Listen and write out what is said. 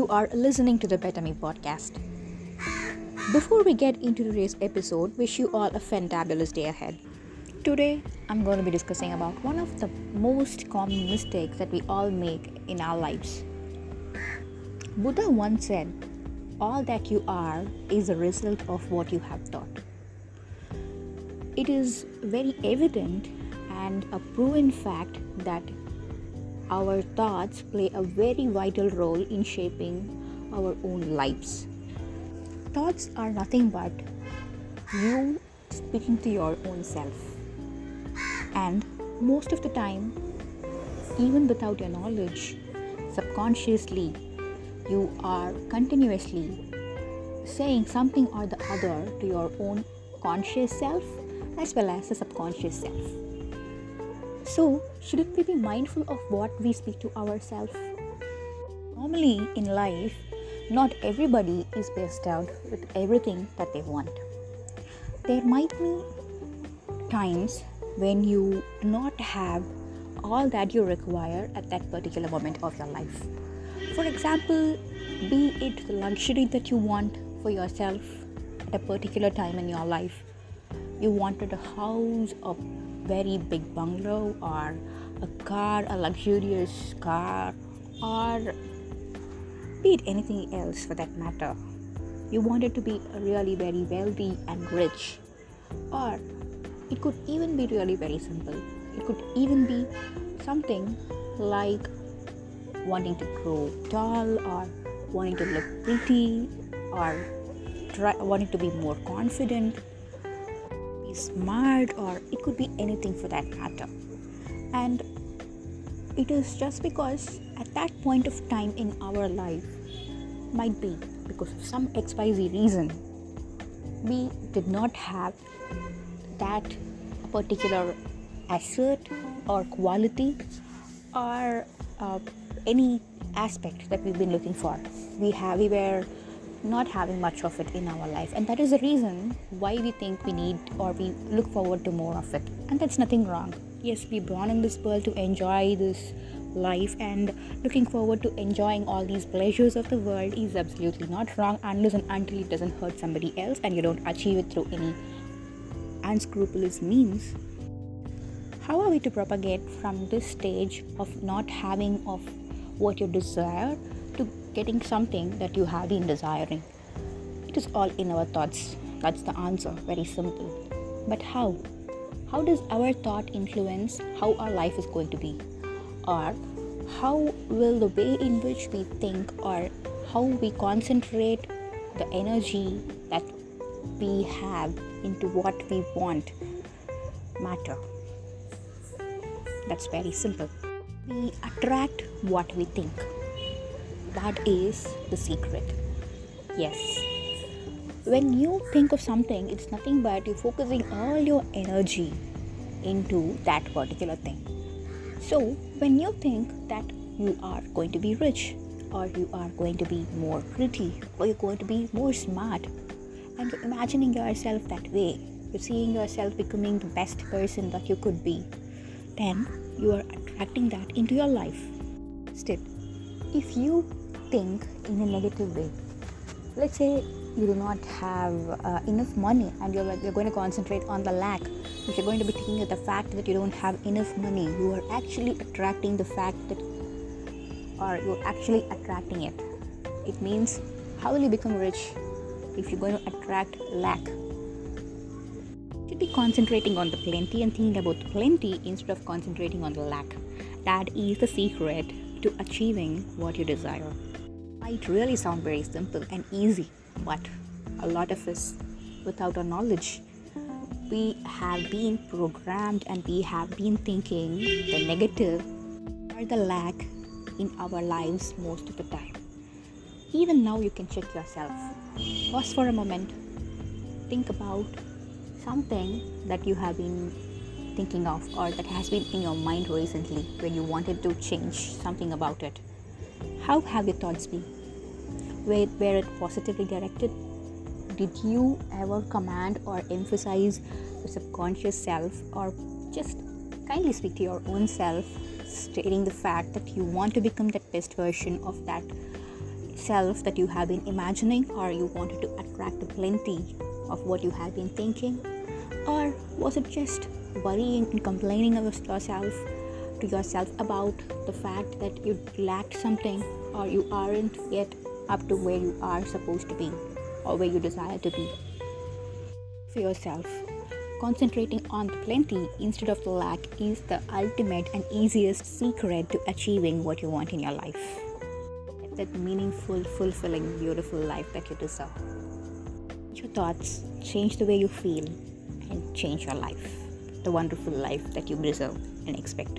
You are listening to the Better Me podcast. Before we get into today's episode, wish you all a fantabulous day ahead. Today, I'm going to be discussing about one of the most common mistakes that we all make in our lives. Buddha once said, All that you are is a result of what you have thought. It is very evident and a proven fact that our thoughts play a very vital role in shaping our own lives. Thoughts are nothing but you speaking to your own self and most of the time, even without your knowledge, subconsciously, you are continuously saying something or the other to your own conscious self as well as the subconscious self. So, shouldn't we be mindful of what we speak to ourselves? Normally, in life, not everybody is bestowed with everything that they want. There might be times when you do not have all that you require at that particular moment of your life. For example, be it the luxury that you want for yourself at a particular time in your life. You wanted a house, a very big bungalow, or a car, a luxurious car, or be it anything else for that matter. You wanted to be really very wealthy and rich, or it could even be really very simple. It could even be something like wanting to grow tall or wanting to look pretty or try, wanting to be more confident, smart, or it could be anything for that matter. And it is just because at that point of time in our life, might be because of some XYZ reason, we did not have that particular asset or quality or uh, any aspect that we've been looking for we have we were not having much of it in our life. And that is the reason why we think we need or we look forward to more of it. And that's nothing wrong. Yes we born in this world to enjoy this life and looking forward to enjoying all these pleasures of the world is absolutely not wrong. Unless and until it doesn't hurt somebody else and you don't achieve it through any unscrupulous means, how are we to propagate from this stage of not having of what you desire getting something that you have been desiring? It is all in our thoughts. That's the answer. Very simple. But how? How does our thought influence how our life is going to be? Or how will the way in which we think or how we concentrate the energy that we have into what we want matter. That's very simple. We attract what we think. That is the secret. Yes. When you think of something, it's nothing but you're focusing all your energy into that particular thing. So, when you think that you are going to be rich, or you are going to be more pretty, or you're going to be more smart, and you're imagining yourself that way, you're seeing yourself becoming the best person that you could be, then you are attracting that into your life. Still, if you think in a negative way, let's say you do not have uh, enough money and you're, you're going to concentrate on the lack if you're going to be thinking of the fact that you don't have enough money you are actually attracting the fact that or you're actually attracting it it means how will you become rich if you're going to attract lack. You should be concentrating on the plenty and thinking about plenty instead of concentrating on the lack. That is the secret to achieving what you desire. Might really sound very simple and easy, but a lot of us, without our knowledge, we have been programmed and we have been thinking the negative or the lack in our lives most of the time. Even now, you can check yourself. Pause for a moment. Think about something that you have been thinking of or that has been in your mind recently when you wanted to change something about it. How have your thoughts been? Were it positively directed? Did you ever command or emphasize the subconscious self or just kindly speak to your own self, stating the fact that you want to become that best version of that self that you have been imagining, or you wanted to attract the plenty of what you have been thinking? Or was it just worrying and complaining of yourself to yourself about the fact that you lacked something or you aren't yet up to where you are supposed to be or where you desire to be? For yourself, concentrating on the plenty instead of the lack is the ultimate and easiest secret to achieving what you want in your life. That meaningful, fulfilling, beautiful life that you deserve. Your thoughts change the way you feel and change your life, the wonderful life that you deserve and expect.